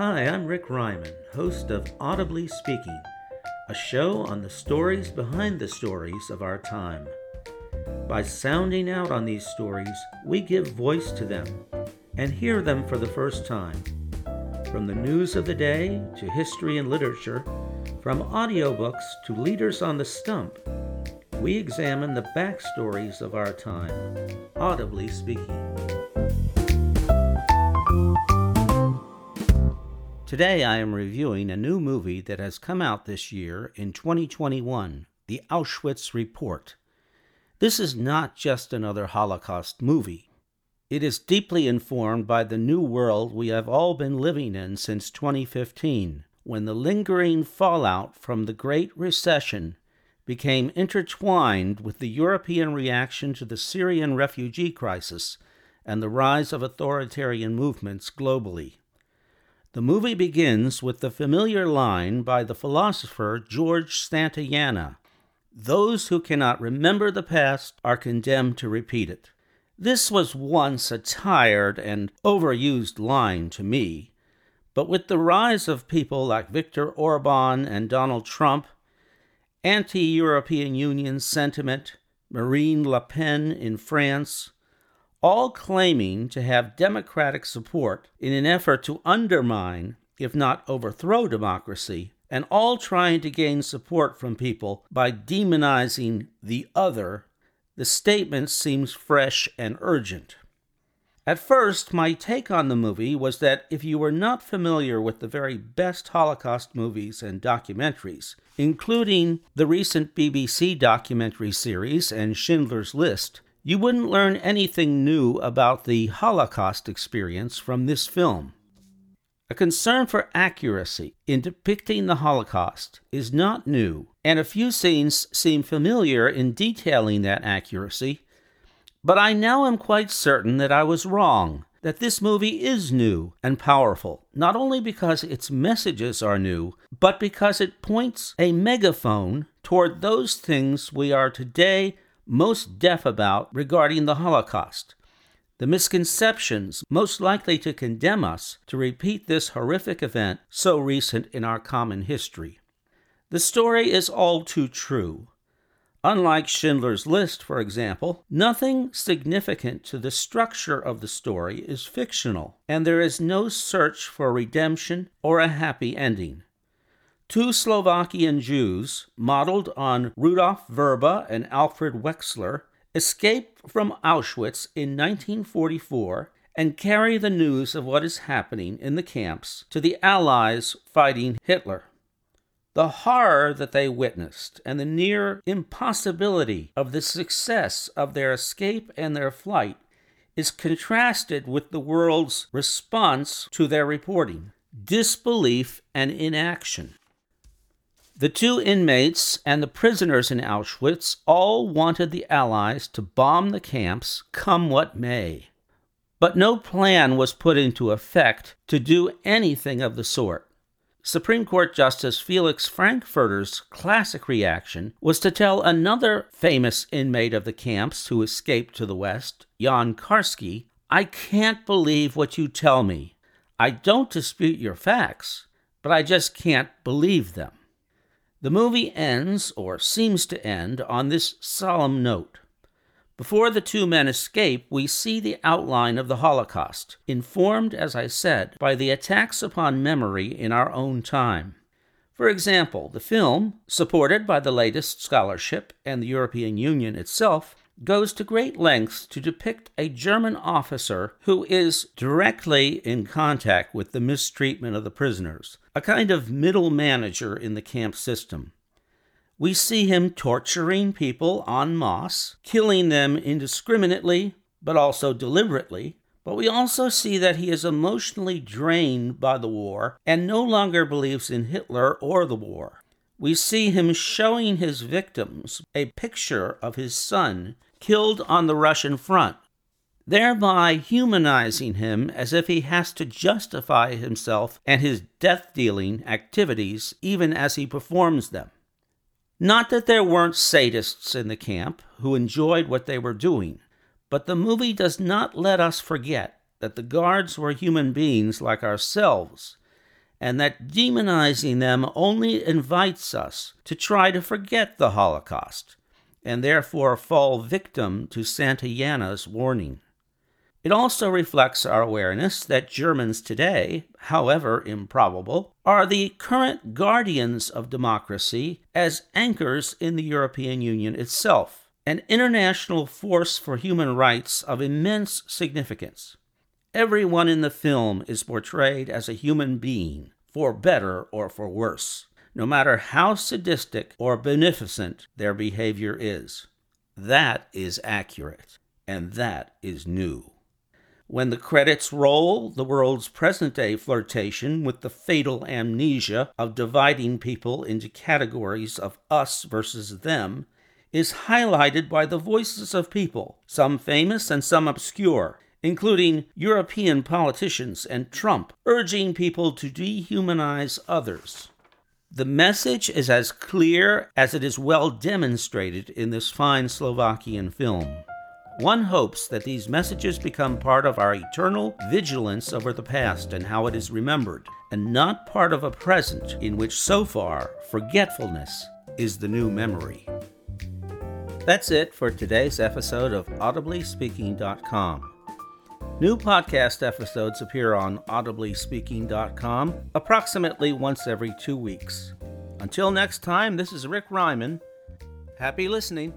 Hi, I'm Rick Ryman, host of Audibly Speaking, a show on the stories behind the stories of our time. By sounding out on these stories, we give voice to them and hear them for the first time. From the news of the day to history and literature, from audiobooks to leaders on the stump, we examine the backstories of our time, audibly speaking. Today I am reviewing a new movie that has come out this year in 2021 The Auschwitz Report. This is not just another Holocaust movie. It is deeply informed by the new world we have all been living in since 2015, when the lingering fallout from the Great Recession became intertwined with the European reaction to the Syrian refugee crisis and the rise of authoritarian movements globally. The movie begins with the familiar line by the philosopher George Santayana Those who cannot remember the past are condemned to repeat it. This was once a tired and overused line to me, but with the rise of people like Viktor Orban and Donald Trump, anti European Union sentiment, Marine Le Pen in France, all claiming to have democratic support in an effort to undermine, if not overthrow, democracy, and all trying to gain support from people by demonizing the other, the statement seems fresh and urgent. At first, my take on the movie was that if you were not familiar with the very best Holocaust movies and documentaries, including the recent BBC documentary series and Schindler's List, you wouldn't learn anything new about the Holocaust experience from this film. A concern for accuracy in depicting the Holocaust is not new, and a few scenes seem familiar in detailing that accuracy, but I now am quite certain that I was wrong, that this movie is new and powerful, not only because its messages are new, but because it points a megaphone toward those things we are today most deaf about regarding the Holocaust, the misconceptions most likely to condemn us to repeat this horrific event so recent in our common history. The story is all too true. Unlike Schindler's List, for example, nothing significant to the structure of the story is fictional, and there is no search for redemption or a happy ending. Two Slovakian Jews, modeled on Rudolf Vrba and Alfred Wetzler, escape from Auschwitz in 1944 and carry the news of what is happening in the camps to the Allies fighting Hitler. The horror that they witnessed and the near impossibility of the success of their escape and their flight is contrasted with the world's response to their reporting disbelief and inaction. The two inmates and the prisoners in Auschwitz all wanted the Allies to bomb the camps, come what may. But no plan was put into effect to do anything of the sort. Supreme Court Justice Felix Frankfurter's classic reaction was to tell another famous inmate of the camps who escaped to the West, Jan Karski, I can't believe what you tell me. I don't dispute your facts, but I just can't believe them. The movie ends, or seems to end, on this solemn note. Before the two men escape, we see the outline of the Holocaust, informed, as I said, by the attacks upon memory in our own time. For example, the film, supported by the latest scholarship and the European Union itself, goes to great lengths to depict a German officer who is directly in contact with the mistreatment of the prisoners, a kind of middle manager in the camp system. We see him torturing people en masse, killing them indiscriminately, but also deliberately. But we also see that he is emotionally drained by the war and no longer believes in Hitler or the war. We see him showing his victims a picture of his son killed on the Russian front, thereby humanizing him as if he has to justify himself and his death dealing activities even as he performs them. Not that there weren't sadists in the camp who enjoyed what they were doing, but the movie does not let us forget that the guards were human beings like ourselves, and that demonizing them only invites us to try to forget the Holocaust and therefore fall victim to Santayana's warning. It also reflects our awareness that Germans today, however improbable, are the current guardians of democracy as anchors in the European Union itself, an international force for human rights of immense significance. Everyone in the film is portrayed as a human being, for better or for worse, no matter how sadistic or beneficent their behavior is. That is accurate, and that is new. When the credits roll, the world's present day flirtation with the fatal amnesia of dividing people into categories of us versus them is highlighted by the voices of people, some famous and some obscure, including European politicians and Trump, urging people to dehumanize others. The message is as clear as it is well demonstrated in this fine Slovakian film. One hopes that these messages become part of our eternal vigilance over the past and how it is remembered, and not part of a present in which so far forgetfulness is the new memory. That's it for today's episode of AudiblySpeaking.com. New podcast episodes appear on AudiblySpeaking.com approximately once every two weeks. Until next time, this is Rick Ryman. Happy listening.